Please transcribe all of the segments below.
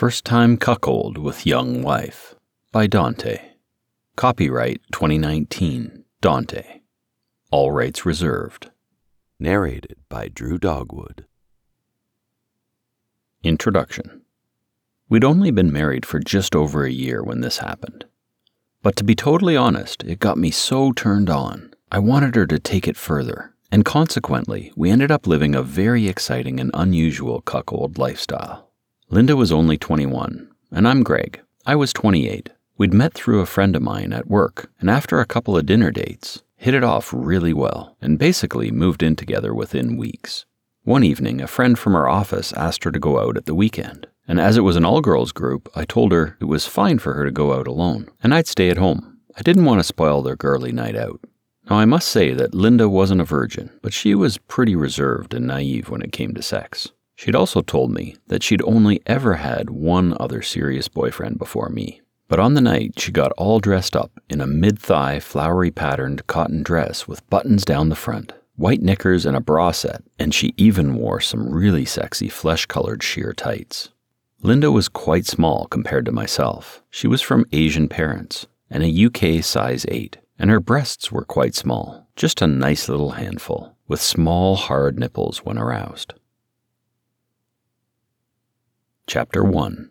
First Time Cuckold with Young Wife by Dante. Copyright 2019 Dante. All rights reserved. Narrated by Drew Dogwood. Introduction We'd only been married for just over a year when this happened. But to be totally honest, it got me so turned on. I wanted her to take it further, and consequently, we ended up living a very exciting and unusual cuckold lifestyle. Linda was only 21, and I'm Greg. I was 28. We'd met through a friend of mine at work, and after a couple of dinner dates, hit it off really well, and basically moved in together within weeks. One evening, a friend from our office asked her to go out at the weekend, and as it was an all girls group, I told her it was fine for her to go out alone, and I'd stay at home. I didn't want to spoil their girly night out. Now, I must say that Linda wasn't a virgin, but she was pretty reserved and naive when it came to sex. She'd also told me that she'd only ever had one other serious boyfriend before me. But on the night, she got all dressed up in a mid thigh, flowery patterned cotton dress with buttons down the front, white knickers, and a bra set, and she even wore some really sexy flesh colored sheer tights. Linda was quite small compared to myself. She was from Asian parents and a UK size 8, and her breasts were quite small, just a nice little handful, with small, hard nipples when aroused. Chapter 1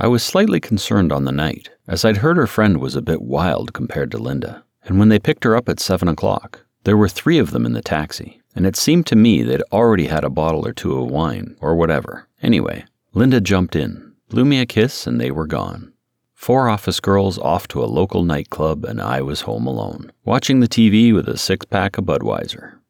I was slightly concerned on the night, as I'd heard her friend was a bit wild compared to Linda. And when they picked her up at 7 o'clock, there were three of them in the taxi, and it seemed to me they'd already had a bottle or two of wine, or whatever. Anyway, Linda jumped in, blew me a kiss, and they were gone. Four office girls off to a local nightclub, and I was home alone, watching the TV with a six pack of Budweiser.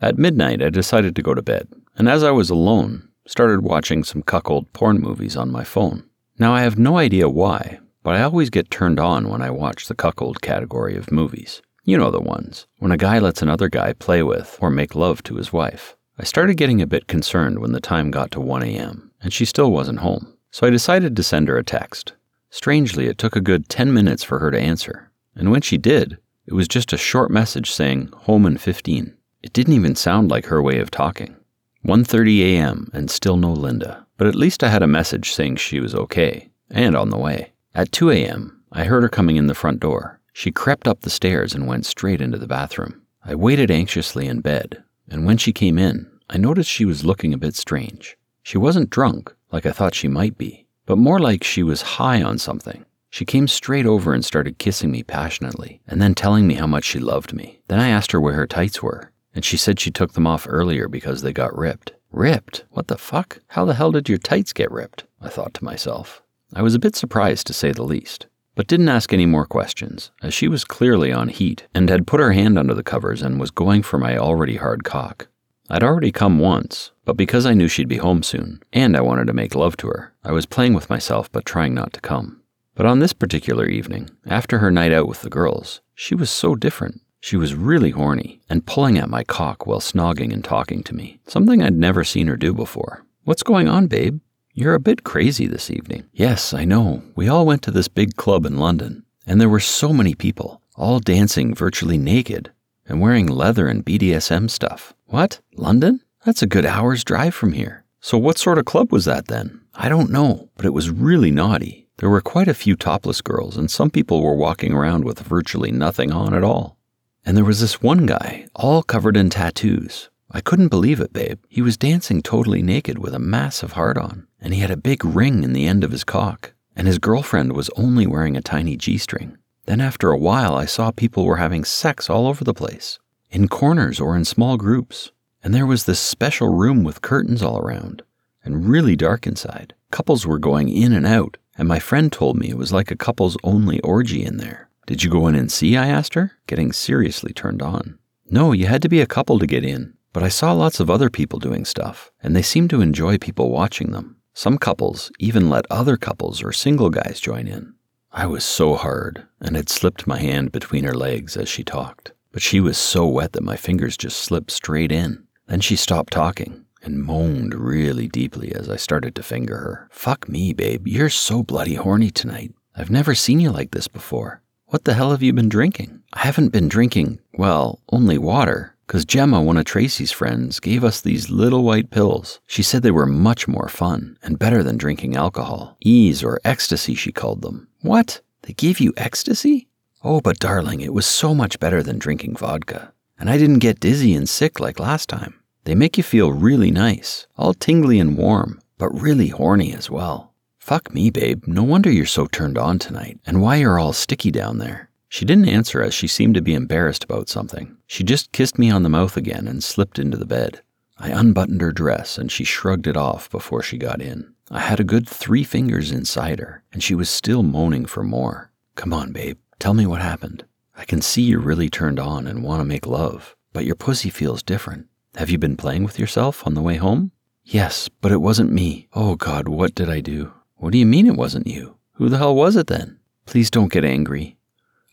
At midnight, I decided to go to bed, and as I was alone, started watching some cuckold porn movies on my phone. Now, I have no idea why, but I always get turned on when I watch the cuckold category of movies. You know the ones, when a guy lets another guy play with or make love to his wife. I started getting a bit concerned when the time got to 1 a.m., and she still wasn't home, so I decided to send her a text. Strangely, it took a good 10 minutes for her to answer, and when she did, it was just a short message saying, home in 15. It didn't even sound like her way of talking. 1:30 a.m. and still no Linda, but at least I had a message saying she was okay and on the way. At 2 a.m., I heard her coming in the front door. She crept up the stairs and went straight into the bathroom. I waited anxiously in bed, and when she came in, I noticed she was looking a bit strange. She wasn't drunk, like I thought she might be, but more like she was high on something. She came straight over and started kissing me passionately, and then telling me how much she loved me. Then I asked her where her tights were, and she said she took them off earlier because they got ripped. Ripped? What the fuck? How the hell did your tights get ripped? I thought to myself. I was a bit surprised to say the least, but didn't ask any more questions, as she was clearly on heat and had put her hand under the covers and was going for my already hard cock. I'd already come once, but because I knew she'd be home soon, and I wanted to make love to her, I was playing with myself but trying not to come. But on this particular evening, after her night out with the girls, she was so different. She was really horny and pulling at my cock while snogging and talking to me, something I'd never seen her do before. What's going on, babe? You're a bit crazy this evening. Yes, I know. We all went to this big club in London, and there were so many people, all dancing virtually naked and wearing leather and BDSM stuff. What? London? That's a good hour's drive from here. So, what sort of club was that then? I don't know, but it was really naughty. There were quite a few topless girls, and some people were walking around with virtually nothing on at all. And there was this one guy, all covered in tattoos. I couldn't believe it, babe. He was dancing totally naked with a massive heart on, and he had a big ring in the end of his cock. And his girlfriend was only wearing a tiny G string. Then, after a while, I saw people were having sex all over the place, in corners or in small groups. And there was this special room with curtains all around, and really dark inside. Couples were going in and out, and my friend told me it was like a couples only orgy in there. Did you go in and see? I asked her, getting seriously turned on. No, you had to be a couple to get in, but I saw lots of other people doing stuff, and they seemed to enjoy people watching them. Some couples even let other couples or single guys join in. I was so hard, and had slipped my hand between her legs as she talked, but she was so wet that my fingers just slipped straight in. Then she stopped talking and moaned really deeply as I started to finger her. Fuck me, babe, you're so bloody horny tonight. I've never seen you like this before. What the hell have you been drinking? I haven't been drinking, well, only water. Because Gemma, one of Tracy's friends, gave us these little white pills. She said they were much more fun and better than drinking alcohol. E's or ecstasy, she called them. What? They gave you ecstasy? Oh, but darling, it was so much better than drinking vodka. And I didn't get dizzy and sick like last time. They make you feel really nice, all tingly and warm, but really horny as well. Fuck me, babe. No wonder you're so turned on tonight, and why you're all sticky down there. She didn't answer as she seemed to be embarrassed about something. She just kissed me on the mouth again and slipped into the bed. I unbuttoned her dress and she shrugged it off before she got in. I had a good three fingers inside her, and she was still moaning for more. Come on, babe. Tell me what happened. I can see you're really turned on and want to make love, but your pussy feels different. Have you been playing with yourself on the way home? Yes, but it wasn't me. Oh God, what did I do? What do you mean it wasn't you? Who the hell was it then? Please don't get angry.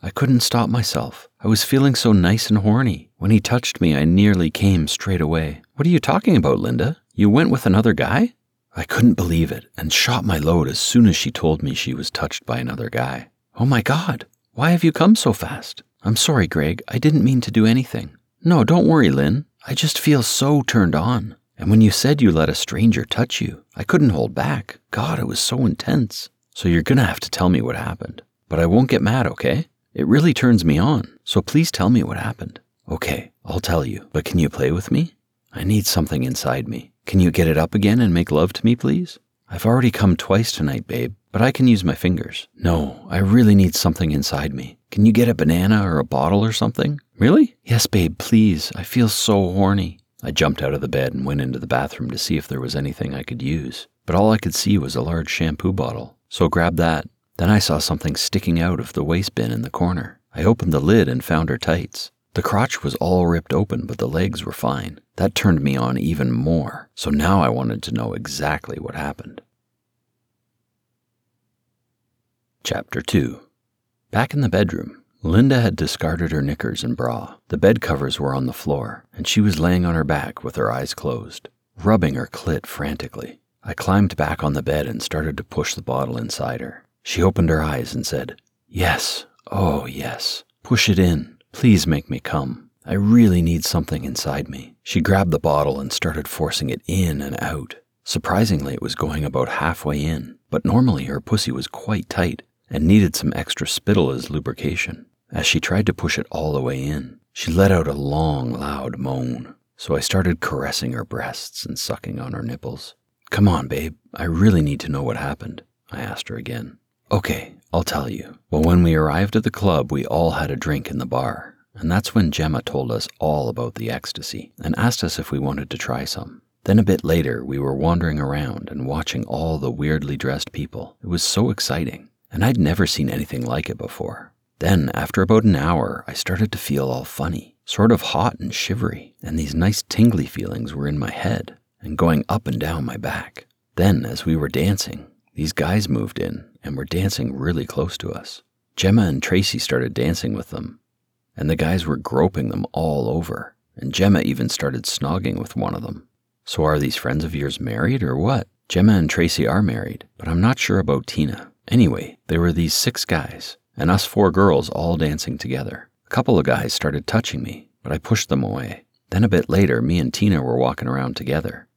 I couldn't stop myself. I was feeling so nice and horny. When he touched me, I nearly came straight away. What are you talking about, Linda? You went with another guy? I couldn't believe it and shot my load as soon as she told me she was touched by another guy. Oh my God, why have you come so fast? I'm sorry, Greg. I didn't mean to do anything. No, don't worry, Lynn. I just feel so turned on. And when you said you let a stranger touch you, I couldn't hold back. God, it was so intense. So you're gonna have to tell me what happened. But I won't get mad, okay? It really turns me on. So please tell me what happened. Okay, I'll tell you. But can you play with me? I need something inside me. Can you get it up again and make love to me, please? I've already come twice tonight, babe, but I can use my fingers. No, I really need something inside me. Can you get a banana or a bottle or something? Really? Yes, babe, please. I feel so horny. I jumped out of the bed and went into the bathroom to see if there was anything I could use. But all I could see was a large shampoo bottle. So grabbed that. Then I saw something sticking out of the waste bin in the corner. I opened the lid and found her tights. The crotch was all ripped open, but the legs were fine. That turned me on even more, so now I wanted to know exactly what happened. Chapter 2 Back in the bedroom, Linda had discarded her knickers and bra. The bed covers were on the floor, and she was laying on her back with her eyes closed, rubbing her clit frantically. I climbed back on the bed and started to push the bottle inside her. She opened her eyes and said, Yes, oh yes, push it in. Please make me come. I really need something inside me. She grabbed the bottle and started forcing it in and out. Surprisingly, it was going about halfway in, but normally her pussy was quite tight and needed some extra spittle as lubrication. As she tried to push it all the way in, she let out a long, loud moan. So I started caressing her breasts and sucking on her nipples. Come on, babe. I really need to know what happened. I asked her again. Okay, I'll tell you. Well, when we arrived at the club, we all had a drink in the bar. And that's when Gemma told us all about the ecstasy and asked us if we wanted to try some. Then a bit later, we were wandering around and watching all the weirdly dressed people. It was so exciting, and I'd never seen anything like it before. Then, after about an hour, I started to feel all funny, sort of hot and shivery, and these nice tingly feelings were in my head and going up and down my back. Then, as we were dancing, these guys moved in and were dancing really close to us. Gemma and Tracy started dancing with them, and the guys were groping them all over, and Gemma even started snogging with one of them. So, are these friends of yours married or what? Gemma and Tracy are married, but I'm not sure about Tina. Anyway, there were these six guys, and us four girls all dancing together. A couple of guys started touching me, but I pushed them away. Then a bit later, me and Tina were walking around together,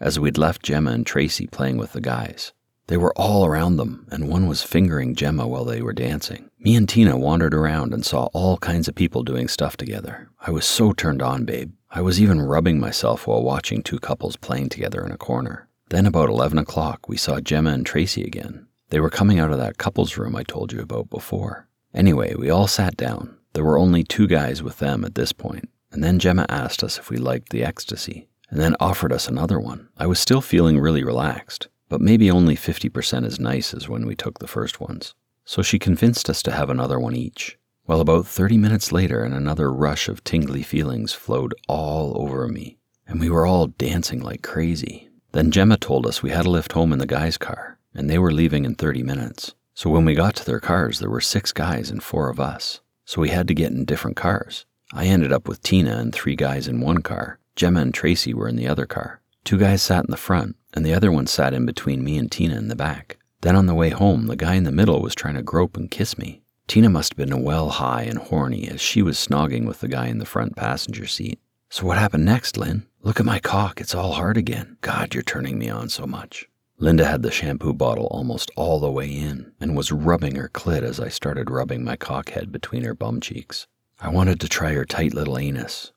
as we'd left Gemma and Tracy playing with the guys. They were all around them, and one was fingering Gemma while they were dancing. Me and Tina wandered around and saw all kinds of people doing stuff together. I was so turned on, babe. I was even rubbing myself while watching two couples playing together in a corner. Then, about 11 o'clock, we saw Gemma and Tracy again. They were coming out of that couple's room I told you about before. Anyway, we all sat down. There were only two guys with them at this point, and then Gemma asked us if we liked the ecstasy, and then offered us another one. I was still feeling really relaxed but maybe only 50% as nice as when we took the first ones. So she convinced us to have another one each. Well, about 30 minutes later, and another rush of tingly feelings flowed all over me, and we were all dancing like crazy. Then Gemma told us we had a lift home in the guy's car, and they were leaving in 30 minutes. So when we got to their cars, there were six guys and four of us. So we had to get in different cars. I ended up with Tina and three guys in one car. Gemma and Tracy were in the other car. Two guys sat in the front, and the other one sat in between me and Tina in the back. Then on the way home, the guy in the middle was trying to grope and kiss me. Tina must have been well high and horny as she was snogging with the guy in the front passenger seat. So what happened next, Lynn? Look at my cock, it's all hard again. God, you're turning me on so much. Linda had the shampoo bottle almost all the way in and was rubbing her clit as I started rubbing my cockhead between her bum cheeks. I wanted to try her tight little anus.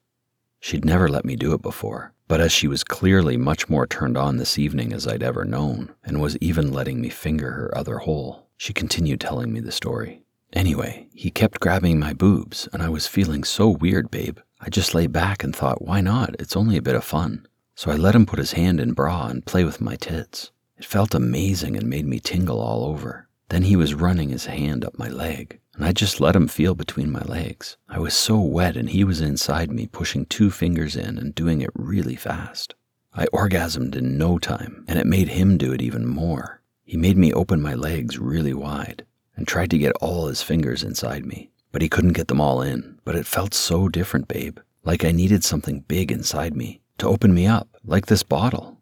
She'd never let me do it before, but as she was clearly much more turned on this evening as I'd ever known, and was even letting me finger her other hole, she continued telling me the story. Anyway, he kept grabbing my boobs, and I was feeling so weird, babe. I just lay back and thought, why not? It's only a bit of fun. So I let him put his hand in bra and play with my tits. It felt amazing and made me tingle all over. Then he was running his hand up my leg, and I just let him feel between my legs. I was so wet, and he was inside me, pushing two fingers in and doing it really fast. I orgasmed in no time, and it made him do it even more. He made me open my legs really wide and tried to get all his fingers inside me, but he couldn't get them all in. But it felt so different, babe, like I needed something big inside me to open me up, like this bottle.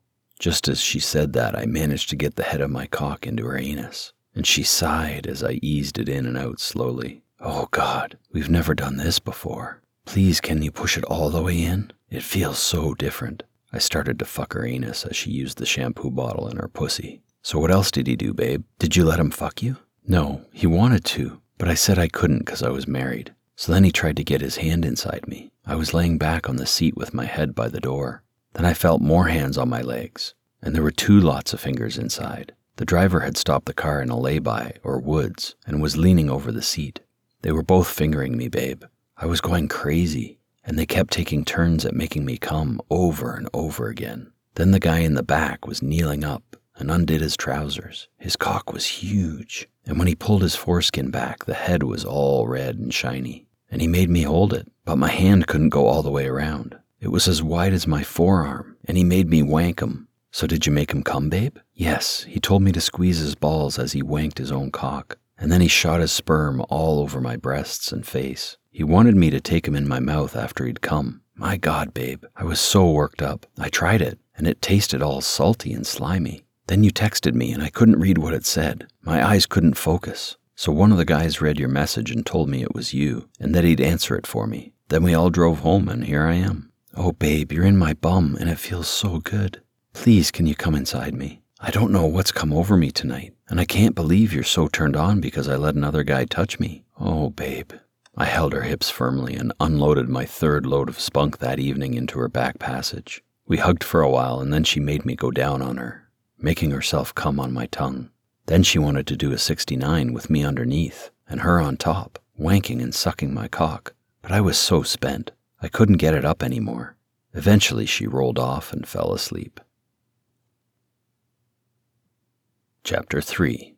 Just as she said that, I managed to get the head of my cock into her anus, and she sighed as I eased it in and out slowly. Oh God, we've never done this before. Please, can you push it all the way in? It feels so different. I started to fuck her anus as she used the shampoo bottle in her pussy. So what else did he do, babe? Did you let him fuck you? No, he wanted to, but I said I couldn't because I was married. So then he tried to get his hand inside me. I was laying back on the seat with my head by the door. Then I felt more hands on my legs, and there were two lots of fingers inside. The driver had stopped the car in a lay-by or woods and was leaning over the seat. They were both fingering me, babe. I was going crazy, and they kept taking turns at making me come over and over again. Then the guy in the back was kneeling up and undid his trousers. His cock was huge, and when he pulled his foreskin back, the head was all red and shiny. And he made me hold it, but my hand couldn't go all the way around. It was as wide as my forearm, and he made me wank him. So did you make him come, babe? Yes, he told me to squeeze his balls as he wanked his own cock, and then he shot his sperm all over my breasts and face. He wanted me to take him in my mouth after he'd come. My God, babe, I was so worked up. I tried it, and it tasted all salty and slimy. Then you texted me and I couldn't read what it said. My eyes couldn't focus. So one of the guys read your message and told me it was you and that he'd answer it for me. Then we all drove home and here I am. Oh, babe, you're in my bum and it feels so good. Please, can you come inside me? I don't know what's come over me tonight, and I can't believe you're so turned on because I let another guy touch me. Oh, babe. I held her hips firmly and unloaded my third load of spunk that evening into her back passage. We hugged for a while and then she made me go down on her making herself come on my tongue. Then she wanted to do a 69 with me underneath and her on top, wanking and sucking my cock. But I was so spent, I couldn't get it up anymore. Eventually, she rolled off and fell asleep. Chapter 3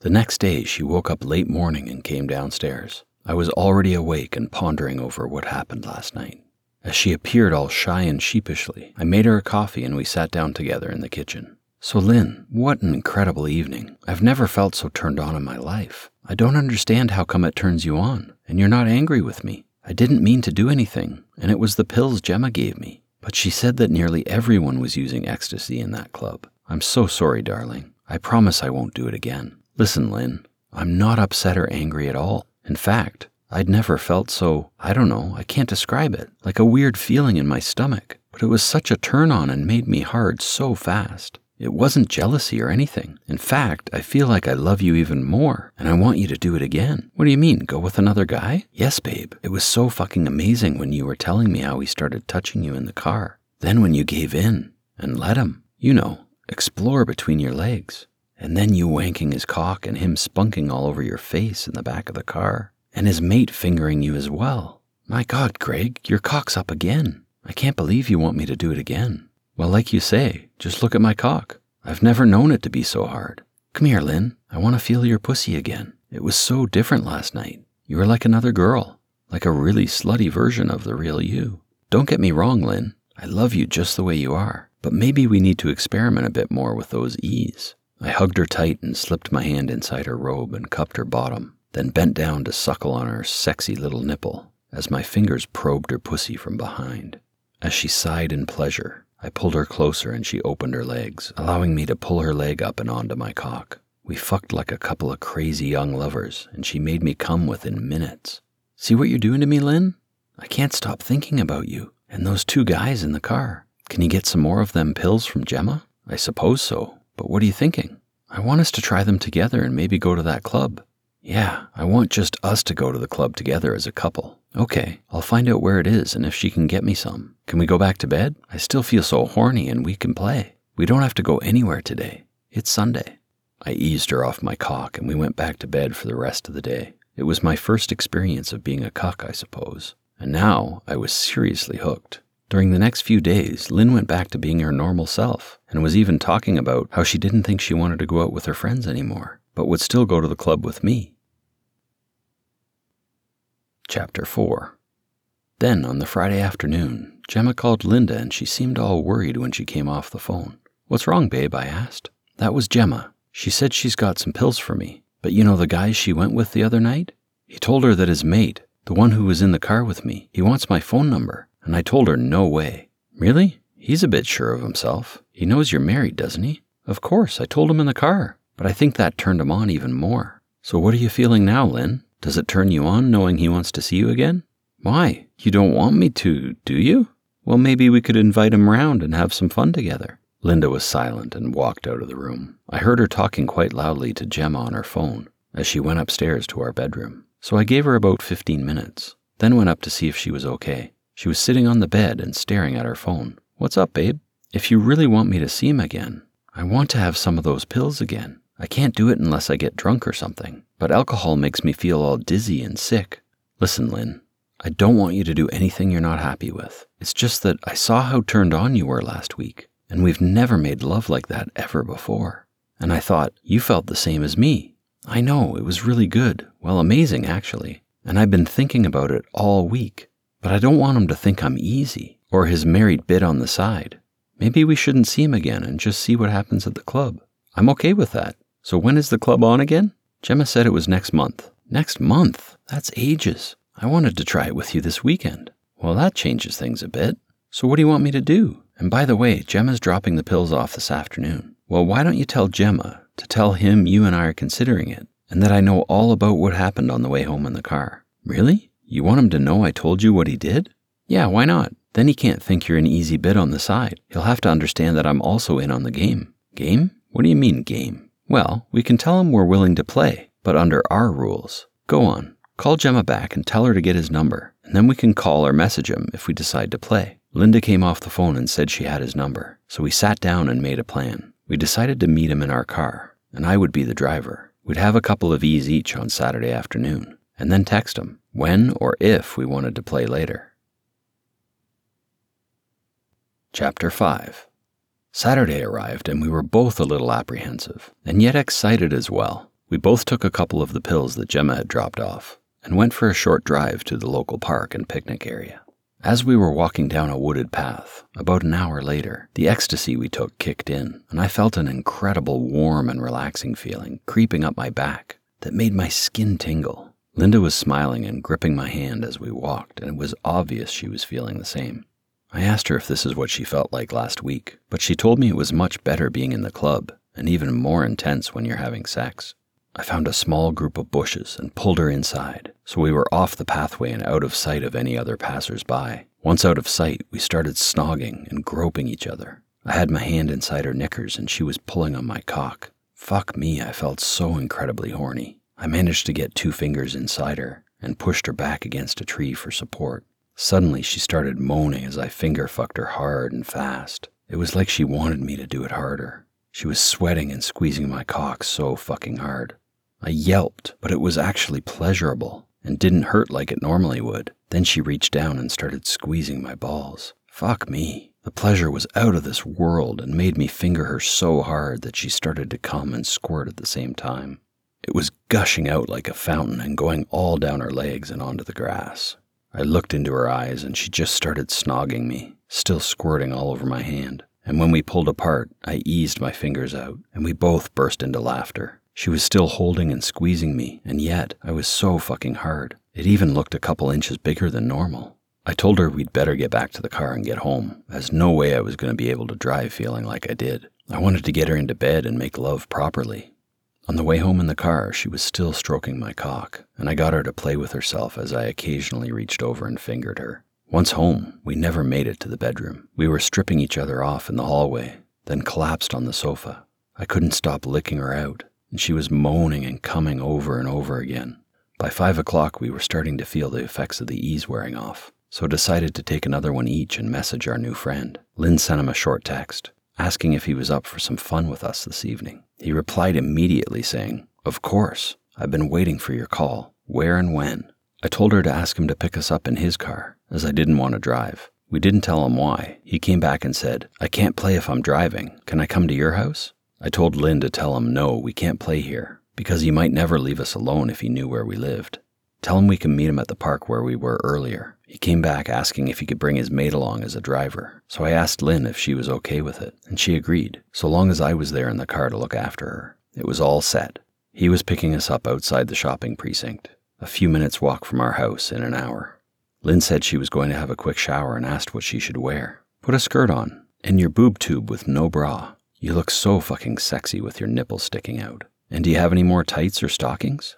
The next day, she woke up late morning and came downstairs. I was already awake and pondering over what happened last night. As she appeared all shy and sheepishly, I made her a coffee and we sat down together in the kitchen. So, Lynn, what an incredible evening. I've never felt so turned on in my life. I don't understand how come it turns you on, and you're not angry with me. I didn't mean to do anything, and it was the pills Gemma gave me. But she said that nearly everyone was using ecstasy in that club. I'm so sorry, darling. I promise I won't do it again. Listen, Lynn, I'm not upset or angry at all. In fact, I'd never felt so, I don't know, I can't describe it, like a weird feeling in my stomach. But it was such a turn on and made me hard so fast. It wasn't jealousy or anything. In fact, I feel like I love you even more, and I want you to do it again. What do you mean, go with another guy? Yes, babe. It was so fucking amazing when you were telling me how he started touching you in the car. Then when you gave in and let him, you know, explore between your legs. And then you wanking his cock and him spunking all over your face in the back of the car. And his mate fingering you as well. My God, Greg, your cock's up again. I can't believe you want me to do it again. Well, like you say, just look at my cock. I've never known it to be so hard. Come here, Lynn. I want to feel your pussy again. It was so different last night. You were like another girl, like a really slutty version of the real you. Don't get me wrong, Lynn. I love you just the way you are, but maybe we need to experiment a bit more with those E's. I hugged her tight and slipped my hand inside her robe and cupped her bottom, then bent down to suckle on her sexy little nipple as my fingers probed her pussy from behind. As she sighed in pleasure, I pulled her closer and she opened her legs, allowing me to pull her leg up and onto my cock. We fucked like a couple of crazy young lovers, and she made me come within minutes. See what you're doing to me, Lynn? I can't stop thinking about you, And those two guys in the car. Can you get some more of them pills from Gemma? I suppose so. But what are you thinking? I want us to try them together and maybe go to that club. Yeah, I want just us to go to the club together as a couple. Okay, I'll find out where it is and if she can get me some. Can we go back to bed? I still feel so horny and we can play. We don't have to go anywhere today. It's Sunday. I eased her off my cock and we went back to bed for the rest of the day. It was my first experience of being a cuck, I suppose. And now I was seriously hooked. During the next few days, Lynn went back to being her normal self and was even talking about how she didn't think she wanted to go out with her friends anymore, but would still go to the club with me. Chapter 4 Then, on the Friday afternoon, Gemma called Linda and she seemed all worried when she came off the phone. What's wrong, babe? I asked. That was Gemma. She said she's got some pills for me. But you know the guy she went with the other night? He told her that his mate, the one who was in the car with me, he wants my phone number. And I told her no way. Really? He's a bit sure of himself. He knows you're married, doesn't he? Of course, I told him in the car. But I think that turned him on even more. So what are you feeling now, Lynn? Does it turn you on knowing he wants to see you again? Why? You don't want me to, do you? Well, maybe we could invite him round and have some fun together. Linda was silent and walked out of the room. I heard her talking quite loudly to Gemma on her phone as she went upstairs to our bedroom. So I gave her about 15 minutes, then went up to see if she was okay. She was sitting on the bed and staring at her phone. What's up, babe? If you really want me to see him again, I want to have some of those pills again. I can't do it unless I get drunk or something, but alcohol makes me feel all dizzy and sick. Listen, Lynn, I don't want you to do anything you're not happy with. It's just that I saw how turned on you were last week, and we've never made love like that ever before. And I thought you felt the same as me. I know, it was really good. Well, amazing, actually. And I've been thinking about it all week. But I don't want him to think I'm easy, or his married bit on the side. Maybe we shouldn't see him again and just see what happens at the club. I'm okay with that. So when is the club on again? Gemma said it was next month. Next month? That's ages. I wanted to try it with you this weekend. Well, that changes things a bit. So what do you want me to do? And by the way, Gemma's dropping the pills off this afternoon. Well, why don't you tell Gemma to tell him you and I are considering it, and that I know all about what happened on the way home in the car? Really? You want him to know I told you what he did? Yeah, why not? Then he can't think you're an easy bit on the side. He'll have to understand that I'm also in on the game. Game? What do you mean, game? Well, we can tell him we're willing to play, but under our rules. Go on, Call Gemma back and tell her to get his number, and then we can call or message him if we decide to play. Linda came off the phone and said she had his number, so we sat down and made a plan. We decided to meet him in our car, and I would be the driver. We'd have a couple of E's each on Saturday afternoon, and then text him when or if we wanted to play later. Chapter 5 Saturday arrived, and we were both a little apprehensive, and yet excited as well. We both took a couple of the pills that Gemma had dropped off, and went for a short drive to the local park and picnic area. As we were walking down a wooded path, about an hour later, the ecstasy we took kicked in, and I felt an incredible warm and relaxing feeling creeping up my back that made my skin tingle. Linda was smiling and gripping my hand as we walked, and it was obvious she was feeling the same. I asked her if this is what she felt like last week, but she told me it was much better being in the club, and even more intense when you're having sex. I found a small group of bushes and pulled her inside, so we were off the pathway and out of sight of any other passers by. Once out of sight, we started snogging and groping each other. I had my hand inside her knickers and she was pulling on my cock. Fuck me, I felt so incredibly horny. I managed to get two fingers inside her and pushed her back against a tree for support. Suddenly, she started moaning as I finger fucked her hard and fast. It was like she wanted me to do it harder. She was sweating and squeezing my cock so fucking hard. I yelped, but it was actually pleasurable and didn't hurt like it normally would. Then she reached down and started squeezing my balls. Fuck me. The pleasure was out of this world and made me finger her so hard that she started to come and squirt at the same time. It was gushing out like a fountain and going all down her legs and onto the grass. I looked into her eyes and she just started snogging me, still squirting all over my hand. And when we pulled apart, I eased my fingers out and we both burst into laughter. She was still holding and squeezing me, and yet I was so fucking hard. It even looked a couple inches bigger than normal. I told her we'd better get back to the car and get home, as no way I was going to be able to drive feeling like I did. I wanted to get her into bed and make love properly. On the way home in the car, she was still stroking my cock, and I got her to play with herself as I occasionally reached over and fingered her. Once home, we never made it to the bedroom. We were stripping each other off in the hallway, then collapsed on the sofa. I couldn't stop licking her out, and she was moaning and coming over and over again. By five o'clock, we were starting to feel the effects of the E's wearing off, so decided to take another one each and message our new friend. Lynn sent him a short text, asking if he was up for some fun with us this evening. He replied immediately saying, Of course, I've been waiting for your call. Where and when? I told her to ask him to pick us up in his car, as I didn't want to drive. We didn't tell him why. He came back and said, I can't play if I'm driving. Can I come to your house? I told Lynn to tell him no, we can't play here, because he might never leave us alone if he knew where we lived. Tell him we can meet him at the park where we were earlier. He came back asking if he could bring his mate along as a driver, so I asked Lynn if she was okay with it, and she agreed, so long as I was there in the car to look after her. It was all set. He was picking us up outside the shopping precinct, a few minutes' walk from our house in an hour. Lynn said she was going to have a quick shower and asked what she should wear. Put a skirt on, and your boob tube with no bra. You look so fucking sexy with your nipples sticking out. And do you have any more tights or stockings?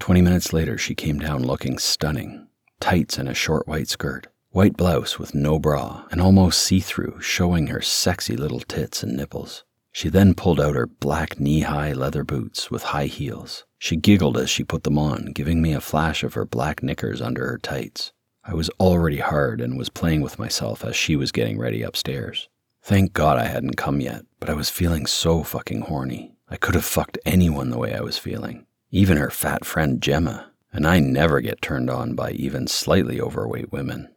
Twenty minutes later, she came down looking stunning. Tights and a short white skirt, white blouse with no bra, and almost see through, showing her sexy little tits and nipples. She then pulled out her black knee high leather boots with high heels. She giggled as she put them on, giving me a flash of her black knickers under her tights. I was already hard and was playing with myself as she was getting ready upstairs. Thank God I hadn't come yet, but I was feeling so fucking horny. I could have fucked anyone the way I was feeling, even her fat friend Gemma, and I never get turned on by even slightly overweight women.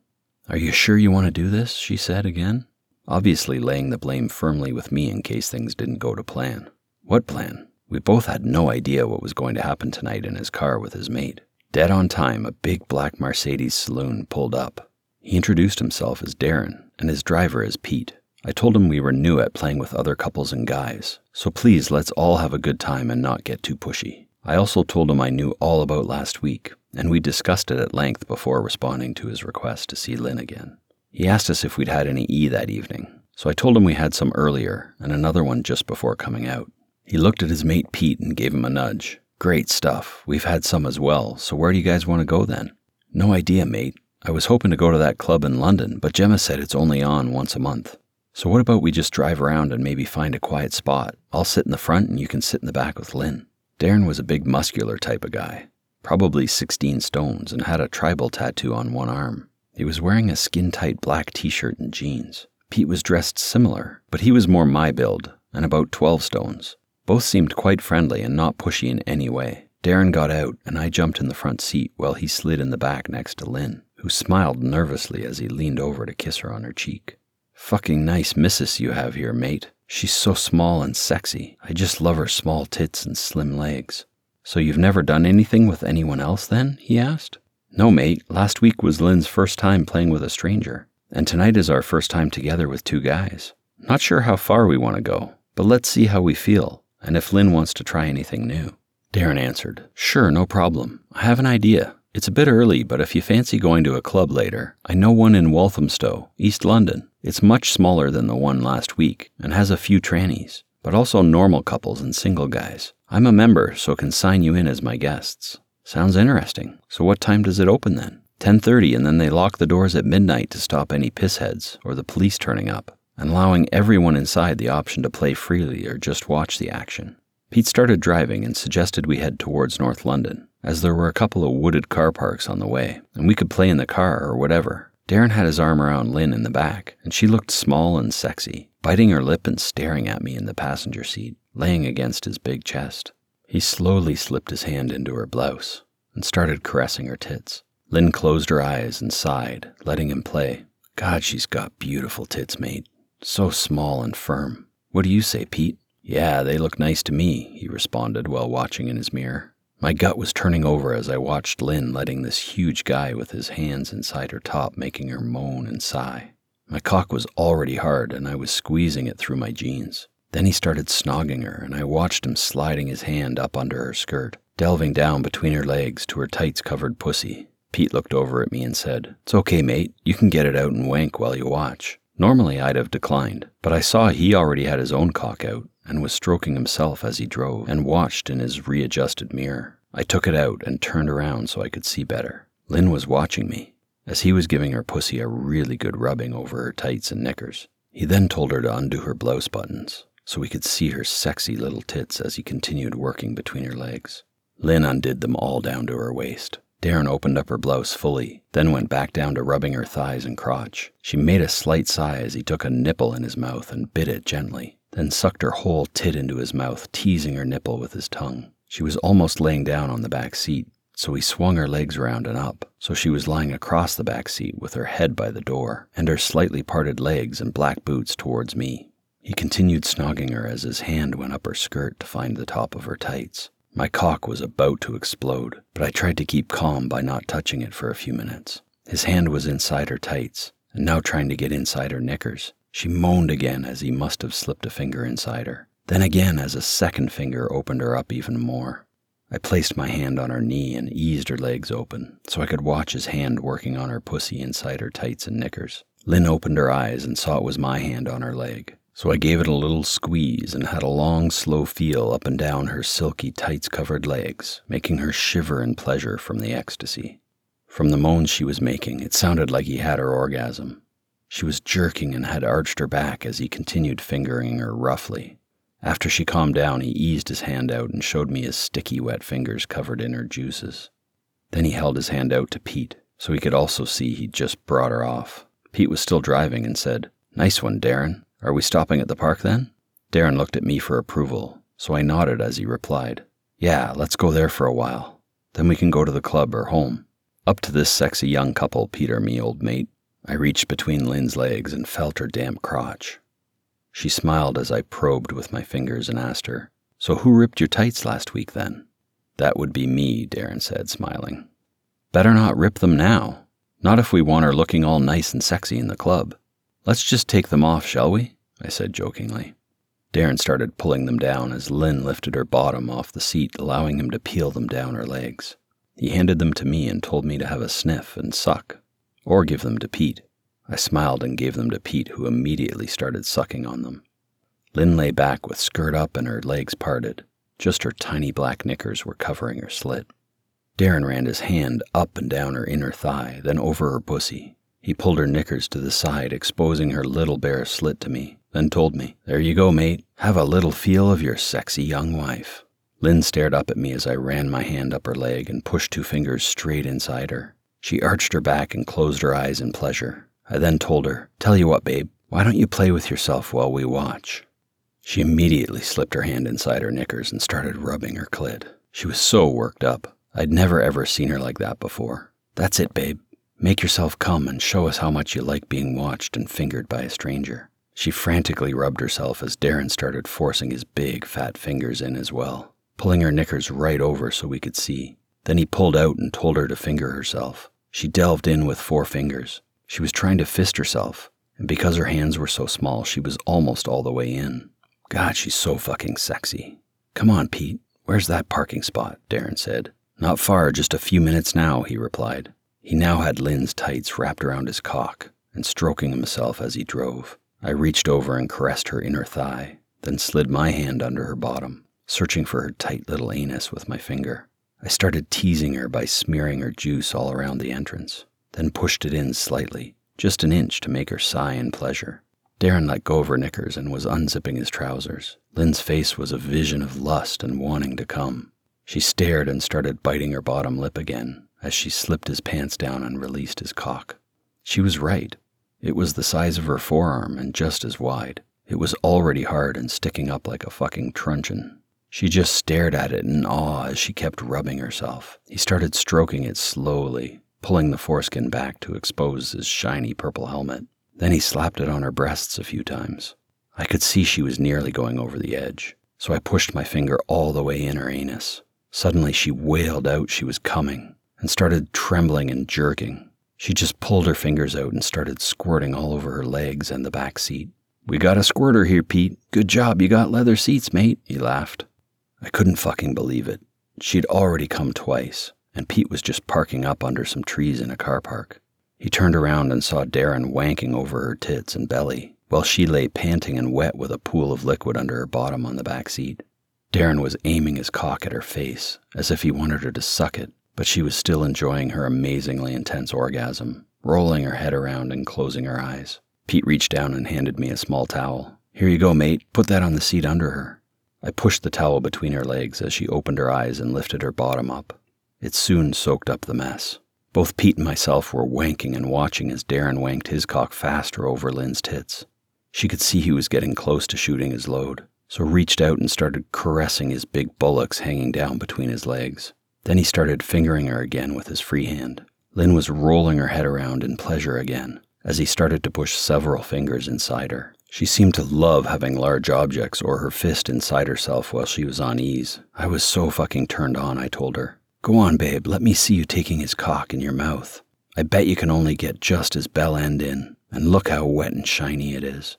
Are you sure you want to do this? she said again, obviously laying the blame firmly with me in case things didn't go to plan. What plan? We both had no idea what was going to happen tonight in his car with his mate. Dead on time, a big black Mercedes saloon pulled up. He introduced himself as Darren and his driver as Pete. I told him we were new at playing with other couples and guys, so please let's all have a good time and not get too pushy. I also told him I knew all about last week, and we discussed it at length before responding to his request to see Lynn again. He asked us if we'd had any E that evening, so I told him we had some earlier and another one just before coming out. He looked at his mate Pete and gave him a nudge. Great stuff. We've had some as well, so where do you guys want to go then? No idea, mate. I was hoping to go to that club in London, but Gemma said it's only on once a month. So, what about we just drive around and maybe find a quiet spot? I'll sit in the front and you can sit in the back with Lynn. Darren was a big muscular type of guy, probably 16 stones, and had a tribal tattoo on one arm. He was wearing a skin tight black t shirt and jeans. Pete was dressed similar, but he was more my build and about 12 stones. Both seemed quite friendly and not pushy in any way. Darren got out, and I jumped in the front seat while he slid in the back next to Lynn, who smiled nervously as he leaned over to kiss her on her cheek. Fucking nice missus you have here, mate. She's so small and sexy. I just love her small tits and slim legs. So you've never done anything with anyone else then? he asked. No, mate. Last week was Lynn's first time playing with a stranger, and tonight is our first time together with two guys. Not sure how far we want to go, but let's see how we feel, and if Lynn wants to try anything new. Darren answered, Sure, no problem. I have an idea. It's a bit early, but if you fancy going to a club later, I know one in Walthamstow, East London. It's much smaller than the one last week and has a few trannies, but also normal couples and single guys. I'm a member, so can sign you in as my guests. Sounds interesting. So what time does it open then? 10:30 and then they lock the doors at midnight to stop any pissheads or the police turning up, and allowing everyone inside the option to play freely or just watch the action. Pete started driving and suggested we head towards North London, as there were a couple of wooded car parks on the way, and we could play in the car or whatever. Darren had his arm around Lynn in the back, and she looked small and sexy, biting her lip and staring at me in the passenger seat, laying against his big chest. He slowly slipped his hand into her blouse and started caressing her tits. Lynn closed her eyes and sighed, letting him play. God, she's got beautiful tits, mate. So small and firm. What do you say, Pete? Yeah, they look nice to me, he responded while watching in his mirror. My gut was turning over as I watched Lynn letting this huge guy with his hands inside her top making her moan and sigh. My cock was already hard and I was squeezing it through my jeans. Then he started snogging her and I watched him sliding his hand up under her skirt, delving down between her legs to her tights covered pussy. Pete looked over at me and said, It's okay, mate. You can get it out and wank while you watch. Normally I'd have declined, but I saw he already had his own cock out and was stroking himself as he drove and watched in his readjusted mirror. I took it out and turned around so I could see better. Lynn was watching me. as he was giving her pussy a really good rubbing over her tights and knickers. He then told her to undo her blouse buttons so we could see her sexy little tits as he continued working between her legs. Lynn undid them all down to her waist. Darren opened up her blouse fully, then went back down to rubbing her thighs and crotch. She made a slight sigh as he took a nipple in his mouth and bit it gently, then sucked her whole tit into his mouth, teasing her nipple with his tongue. She was almost laying down on the back seat, so he swung her legs round and up, so she was lying across the back seat with her head by the door, and her slightly parted legs and black boots towards me. He continued snogging her as his hand went up her skirt to find the top of her tights. My cock was about to explode, but I tried to keep calm by not touching it for a few minutes. His hand was inside her tights, and now trying to get inside her knickers. She moaned again as he must have slipped a finger inside her. Then again as a second finger opened her up even more. I placed my hand on her knee and eased her legs open so I could watch his hand working on her pussy inside her tights and knickers. Lynn opened her eyes and saw it was my hand on her leg. So I gave it a little squeeze and had a long, slow feel up and down her silky, tights covered legs, making her shiver in pleasure from the ecstasy. From the moans she was making, it sounded like he had her orgasm. She was jerking and had arched her back as he continued fingering her roughly. After she calmed down, he eased his hand out and showed me his sticky, wet fingers covered in her juices. Then he held his hand out to Pete, so he could also see he'd just brought her off. Pete was still driving and said, Nice one, Darren. Are we stopping at the park then? Darren looked at me for approval, so I nodded as he replied, Yeah, let's go there for a while. Then we can go to the club or home. Up to this sexy young couple, Peter, me old mate. I reached between Lynn's legs and felt her damp crotch. She smiled as I probed with my fingers and asked her, So who ripped your tights last week then? That would be me, Darren said, smiling. Better not rip them now. Not if we want her looking all nice and sexy in the club. Let's just take them off, shall we? I said jokingly. Darren started pulling them down as Lynn lifted her bottom off the seat, allowing him to peel them down her legs. He handed them to me and told me to have a sniff and suck, or give them to Pete. I smiled and gave them to Pete, who immediately started sucking on them. Lynn lay back with skirt up and her legs parted. Just her tiny black knickers were covering her slit. Darren ran his hand up and down her inner thigh, then over her pussy, he pulled her knickers to the side, exposing her little bare slit to me, then told me, There you go, mate. Have a little feel of your sexy young wife. Lynn stared up at me as I ran my hand up her leg and pushed two fingers straight inside her. She arched her back and closed her eyes in pleasure. I then told her, Tell you what, babe, why don't you play with yourself while we watch? She immediately slipped her hand inside her knickers and started rubbing her clit. She was so worked up. I'd never ever seen her like that before. That's it, babe. Make yourself come and show us how much you like being watched and fingered by a stranger. She frantically rubbed herself as Darren started forcing his big, fat fingers in as well, pulling her knickers right over so we could see. Then he pulled out and told her to finger herself. She delved in with four fingers. She was trying to fist herself, and because her hands were so small, she was almost all the way in. God, she's so fucking sexy. Come on, Pete. Where's that parking spot? Darren said. Not far, just a few minutes now, he replied. He now had Lynn's tights wrapped around his cock and stroking himself as he drove. I reached over and caressed her inner thigh, then slid my hand under her bottom, searching for her tight little anus with my finger. I started teasing her by smearing her juice all around the entrance, then pushed it in slightly, just an inch to make her sigh in pleasure. Darren let go of her knickers and was unzipping his trousers. Lynn's face was a vision of lust and wanting to come. She stared and started biting her bottom lip again, as she slipped his pants down and released his cock. She was right. It was the size of her forearm and just as wide. It was already hard and sticking up like a fucking truncheon. She just stared at it in awe as she kept rubbing herself. He started stroking it slowly, pulling the foreskin back to expose his shiny purple helmet. Then he slapped it on her breasts a few times. I could see she was nearly going over the edge, so I pushed my finger all the way in her anus. Suddenly she wailed out she was coming and started trembling and jerking. She just pulled her fingers out and started squirting all over her legs and the back seat. We got a squirter here, Pete. Good job, you got leather seats, mate, he laughed. I couldn't fucking believe it. She'd already come twice, and Pete was just parking up under some trees in a car park. He turned around and saw Darren wanking over her tits and belly, while she lay panting and wet with a pool of liquid under her bottom on the back seat. Darren was aiming his cock at her face, as if he wanted her to suck it, but she was still enjoying her amazingly intense orgasm, rolling her head around and closing her eyes. Pete reached down and handed me a small towel. Here you go, mate. Put that on the seat under her. I pushed the towel between her legs as she opened her eyes and lifted her bottom up. It soon soaked up the mess. Both Pete and myself were wanking and watching as Darren wanked his cock faster over Lynn's tits. She could see he was getting close to shooting his load, so reached out and started caressing his big bullocks hanging down between his legs. Then he started fingering her again with his free hand. Lynn was rolling her head around in pleasure again as he started to push several fingers inside her. She seemed to love having large objects or her fist inside herself while she was on E's. I was so fucking turned on, I told her. Go on, babe, let me see you taking his cock in your mouth. I bet you can only get just his bell end in, and look how wet and shiny it is.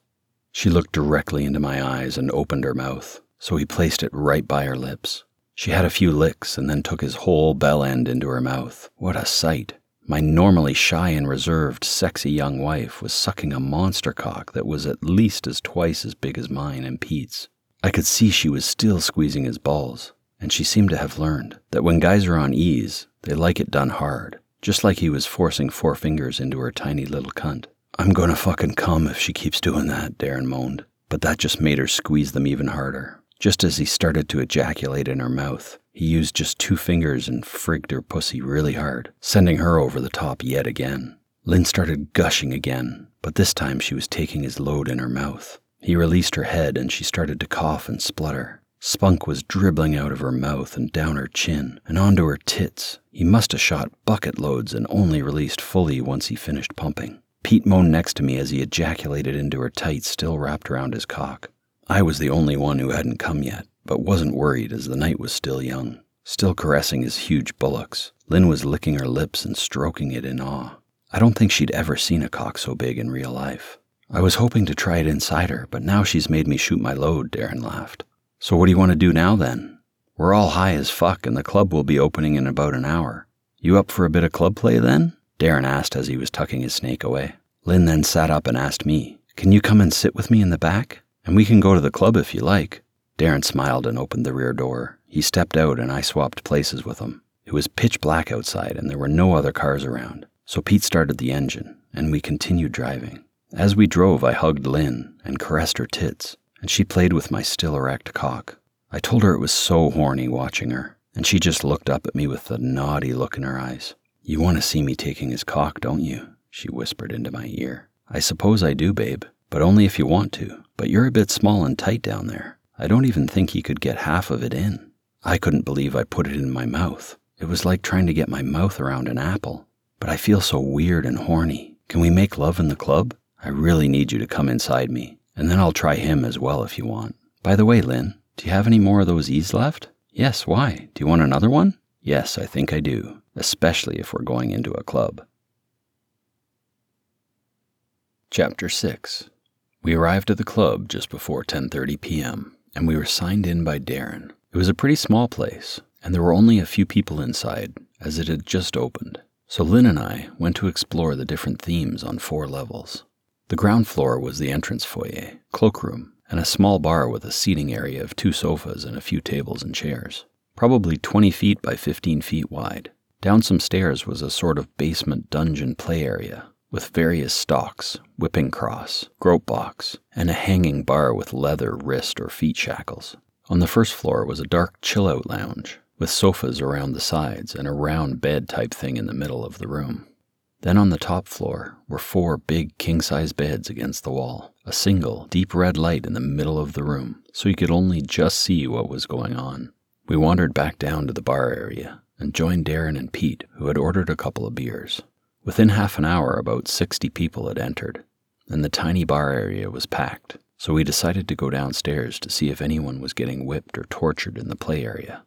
She looked directly into my eyes and opened her mouth, so he placed it right by her lips. She had a few licks and then took his whole bell end into her mouth. What a sight! My normally shy and reserved, sexy young wife was sucking a monster cock that was at least as twice as big as mine and Pete's. I could see she was still squeezing his balls, and she seemed to have learned that when guys are on E's, they like it done hard, just like he was forcing four fingers into her tiny little cunt. I'm gonna fucking come if she keeps doing that, Darren moaned, but that just made her squeeze them even harder. Just as he started to ejaculate in her mouth, he used just two fingers and frigged her pussy really hard, sending her over the top yet again. Lynn started gushing again, but this time she was taking his load in her mouth. He released her head and she started to cough and splutter. Spunk was dribbling out of her mouth and down her chin and onto her tits. He must have shot bucket loads and only released fully once he finished pumping. Pete moaned next to me as he ejaculated into her tights still wrapped around his cock. I was the only one who hadn't come yet, but wasn't worried as the night was still young. Still caressing his huge bullocks, Lynn was licking her lips and stroking it in awe. I don't think she'd ever seen a cock so big in real life. I was hoping to try it inside her, but now she's made me shoot my load, Darren laughed. So what do you want to do now then? We're all high as fuck and the club will be opening in about an hour. You up for a bit of club play then? Darren asked as he was tucking his snake away. Lynn then sat up and asked me, Can you come and sit with me in the back? And we can go to the club if you like. Darren smiled and opened the rear door. He stepped out and I swapped places with him. It was pitch black outside and there were no other cars around. So Pete started the engine and we continued driving. As we drove, I hugged Lynn and caressed her tits, and she played with my still erect cock. I told her it was so horny watching her, and she just looked up at me with a naughty look in her eyes. You want to see me taking his cock, don't you? She whispered into my ear. I suppose I do, babe, but only if you want to. But you're a bit small and tight down there. I don't even think he could get half of it in. I couldn't believe I put it in my mouth. It was like trying to get my mouth around an apple. But I feel so weird and horny. Can we make love in the club? I really need you to come inside me, and then I'll try him as well if you want. By the way, Lynn, do you have any more of those E's left? Yes, why? Do you want another one? Yes, I think I do, especially if we're going into a club. Chapter 6 We arrived at the club just before 10:30 p.m and we were signed in by Darren. It was a pretty small place, and there were only a few people inside, as it had just opened. So Lynn and I went to explore the different themes on four levels. The ground floor was the entrance foyer, cloakroom, and a small bar with a seating area of two sofas and a few tables and chairs, probably 20 feet by 15 feet wide. Down some stairs was a sort of basement dungeon play area with various stocks, whipping cross, grope box, and a hanging bar with leather wrist or feet shackles. On the first floor was a dark chill out lounge, with sofas around the sides and a round bed type thing in the middle of the room. Then on the top floor were four big king size beds against the wall, a single, deep red light in the middle of the room, so you could only just see what was going on. We wandered back down to the bar area and joined Darren and Pete, who had ordered a couple of beers. Within half an hour, about 60 people had entered, and the tiny bar area was packed, so we decided to go downstairs to see if anyone was getting whipped or tortured in the play area.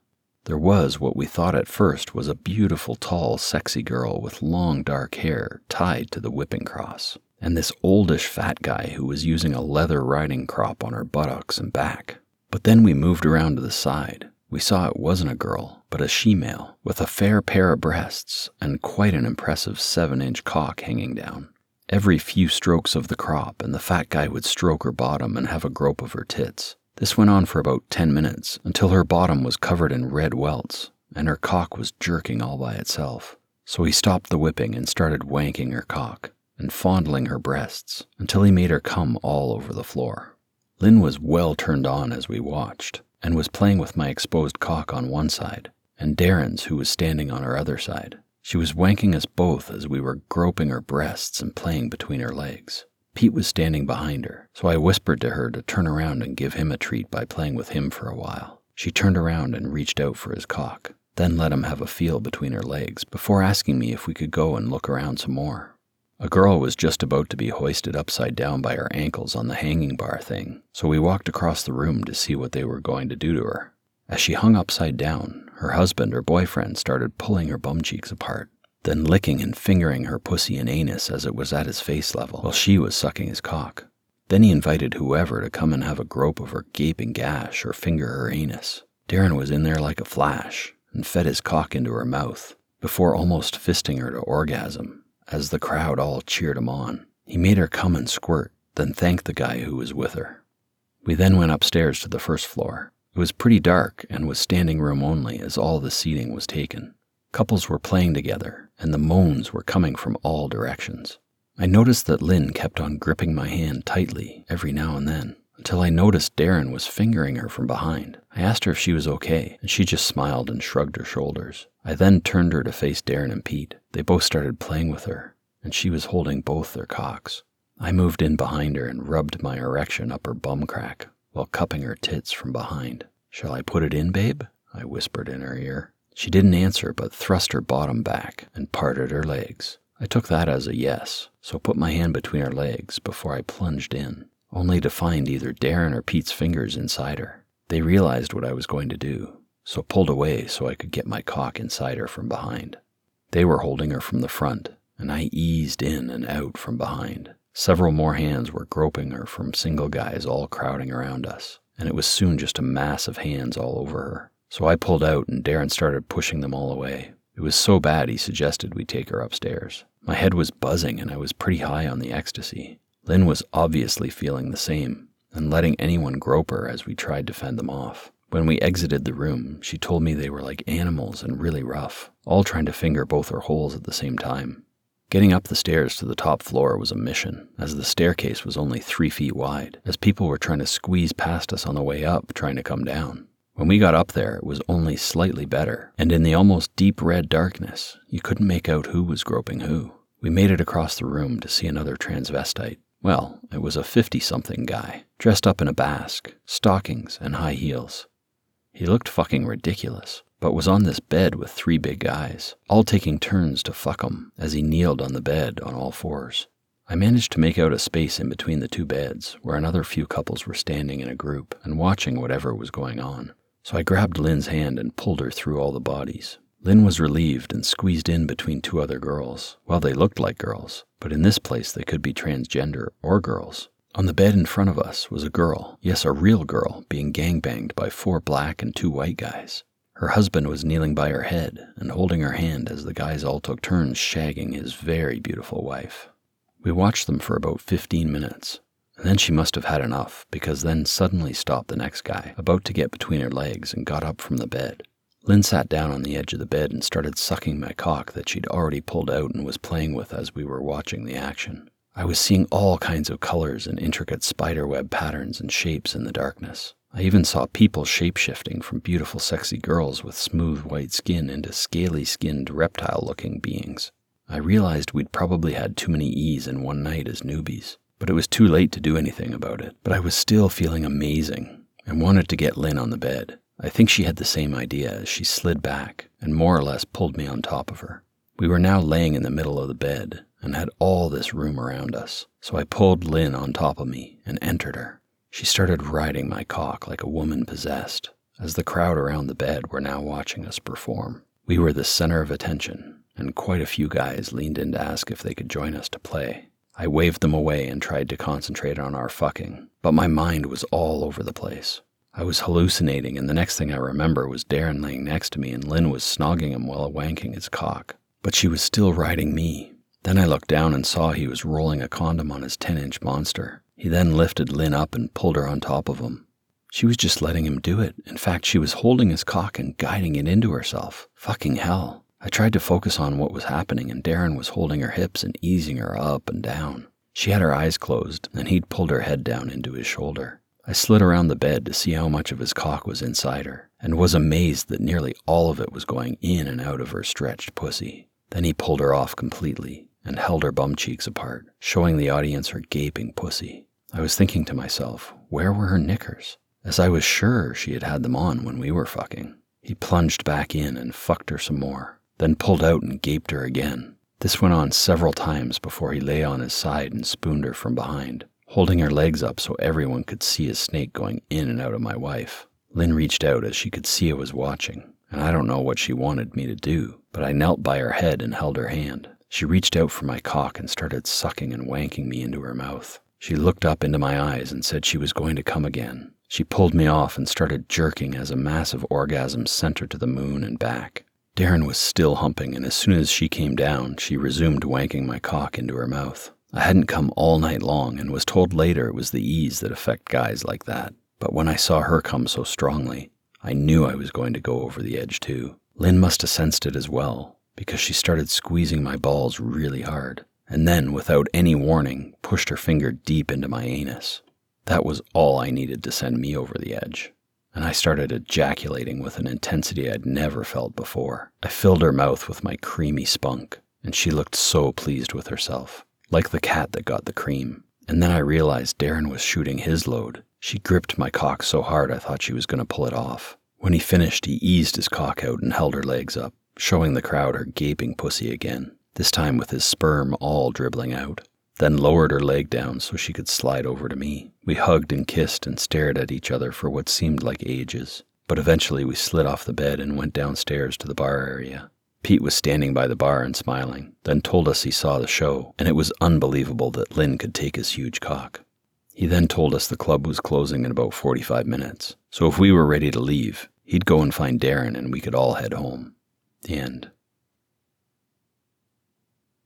There was what we thought at first was a beautiful, tall, sexy girl with long dark hair tied to the whipping cross, and this oldish fat guy who was using a leather riding crop on her buttocks and back. But then we moved around to the side, we saw it wasn't a girl, but a she-male, with a fair pair of breasts and quite an impressive seven inch cock hanging down. Every few strokes of the crop, and the fat guy would stroke her bottom and have a grope of her tits. This went on for about ten minutes, until her bottom was covered in red welts, and her cock was jerking all by itself. So he stopped the whipping and started wanking her cock and fondling her breasts until he made her come all over the floor. Lynn was well turned on as we watched and was playing with my exposed cock on one side and Darren's, who was standing on her other side. She was wanking us both as we were groping her breasts and playing between her legs. Pete was standing behind her, so I whispered to her to turn around and give him a treat by playing with him for a while. She turned around and reached out for his cock, then let him have a feel between her legs before asking me if we could go and look around some more. A girl was just about to be hoisted upside down by her ankles on the hanging bar thing, so we walked across the room to see what they were going to do to her. As she hung upside down, her husband or boyfriend started pulling her bum cheeks apart, then licking and fingering her pussy and anus as it was at his face level while she was sucking his cock. Then he invited whoever to come and have a grope of her gaping gash or finger her anus. Darren was in there like a flash and fed his cock into her mouth before almost fisting her to orgasm as the crowd all cheered him on. He made her come and squirt, then thanked the guy who was with her. We then went upstairs to the first floor. It was pretty dark and was standing room only as all the seating was taken. Couples were playing together, and the moans were coming from all directions. I noticed that Lynn kept on gripping my hand tightly every now and then, until I noticed Darren was fingering her from behind. I asked her if she was okay, and she just smiled and shrugged her shoulders. I then turned her to face Darren and Pete. They both started playing with her, and she was holding both their cocks. I moved in behind her and rubbed my erection up her bum crack while cupping her tits from behind. Shall I put it in, babe? I whispered in her ear. She didn't answer, but thrust her bottom back and parted her legs. I took that as a yes, so put my hand between her legs before I plunged in, only to find either Darren or Pete's fingers inside her. They realized what I was going to do, so pulled away so I could get my cock inside her from behind. They were holding her from the front, and I eased in and out from behind. Several more hands were groping her from single guys all crowding around us, and it was soon just a mass of hands all over her. So I pulled out, and Darren started pushing them all away. It was so bad he suggested we take her upstairs. My head was buzzing, and I was pretty high on the ecstasy. Lynn was obviously feeling the same, and letting anyone grope her as we tried to fend them off. When we exited the room, she told me they were like animals and really rough, all trying to finger both her holes at the same time. Getting up the stairs to the top floor was a mission, as the staircase was only three feet wide, as people were trying to squeeze past us on the way up, trying to come down. When we got up there, it was only slightly better, and in the almost deep red darkness, you couldn't make out who was groping who. We made it across the room to see another transvestite. Well, it was a 50 something guy, dressed up in a basque, stockings, and high heels. He looked fucking ridiculous, but was on this bed with three big guys, all taking turns to fuck him as he kneeled on the bed on all fours. I managed to make out a space in between the two beds where another few couples were standing in a group and watching whatever was going on. So I grabbed Lynn's hand and pulled her through all the bodies. Lynn was relieved and squeezed in between two other girls. Well, they looked like girls, but in this place they could be transgender or girls. On the bed in front of us was a girl, yes, a real girl, being gangbanged by four black and two white guys. Her husband was kneeling by her head and holding her hand as the guys all took turns shagging his very beautiful wife. We watched them for about 15 minutes, and then she must have had enough because then suddenly stopped the next guy, about to get between her legs, and got up from the bed. Lynn sat down on the edge of the bed and started sucking my cock that she'd already pulled out and was playing with as we were watching the action. I was seeing all kinds of colors and intricate spiderweb patterns and shapes in the darkness. I even saw people shapeshifting from beautiful, sexy girls with smooth white skin into scaly skinned, reptile looking beings. I realized we'd probably had too many E's in one night as newbies, but it was too late to do anything about it. But I was still feeling amazing and wanted to get Lynn on the bed. I think she had the same idea as she slid back and more or less pulled me on top of her. We were now laying in the middle of the bed, and had all this room around us. So I pulled Lynn on top of me and entered her. She started riding my cock like a woman possessed, as the crowd around the bed were now watching us perform. We were the center of attention, and quite a few guys leaned in to ask if they could join us to play. I waved them away and tried to concentrate on our fucking, but my mind was all over the place. I was hallucinating, and the next thing I remember was Darren laying next to me and Lynn was snogging him while wanking his cock. But she was still riding me, then I looked down and saw he was rolling a condom on his 10 inch monster. He then lifted Lynn up and pulled her on top of him. She was just letting him do it. In fact, she was holding his cock and guiding it into herself. Fucking hell. I tried to focus on what was happening, and Darren was holding her hips and easing her up and down. She had her eyes closed, and he'd pulled her head down into his shoulder. I slid around the bed to see how much of his cock was inside her, and was amazed that nearly all of it was going in and out of her stretched pussy. Then he pulled her off completely and held her bum cheeks apart, showing the audience her gaping pussy. I was thinking to myself, where were her knickers? As I was sure she had had them on when we were fucking. He plunged back in and fucked her some more, then pulled out and gaped her again. This went on several times before he lay on his side and spooned her from behind, holding her legs up so everyone could see his snake going in and out of my wife. Lynn reached out as she could see I was watching, and I don't know what she wanted me to do, but I knelt by her head and held her hand. She reached out for my cock and started sucking and wanking me into her mouth. She looked up into my eyes and said she was going to come again. She pulled me off and started jerking as a massive orgasm sent her to the moon and back. Darren was still humping, and as soon as she came down, she resumed wanking my cock into her mouth. I hadn't come all night long and was told later it was the E's that affect guys like that. But when I saw her come so strongly, I knew I was going to go over the edge too. Lynn must have sensed it as well, because she started squeezing my balls really hard, and then, without any warning, pushed her finger deep into my anus. That was all I needed to send me over the edge. And I started ejaculating with an intensity I'd never felt before. I filled her mouth with my creamy spunk, and she looked so pleased with herself, like the cat that got the cream. And then I realized Darren was shooting his load. She gripped my cock so hard I thought she was going to pull it off. When he finished, he eased his cock out and held her legs up, showing the crowd her gaping pussy again, this time with his sperm all dribbling out. Then lowered her leg down so she could slide over to me. We hugged and kissed and stared at each other for what seemed like ages. But eventually we slid off the bed and went downstairs to the bar area. Pete was standing by the bar and smiling, then told us he saw the show, and it was unbelievable that Lynn could take his huge cock. He then told us the club was closing in about 45 minutes, so if we were ready to leave, he'd go and find Darren and we could all head home. The end.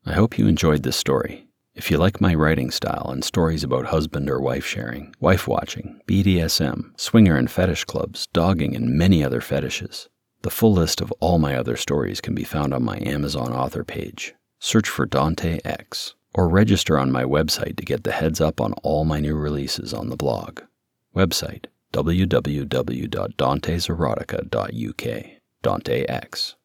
I hope you enjoyed this story. If you like my writing style and stories about husband or wife sharing, wife watching, BDSM, swinger and fetish clubs, dogging, and many other fetishes, the full list of all my other stories can be found on my Amazon author page. Search for Dante X or register on my website to get the heads up on all my new releases on the blog. Website www.danteserotica.uk. Dante X.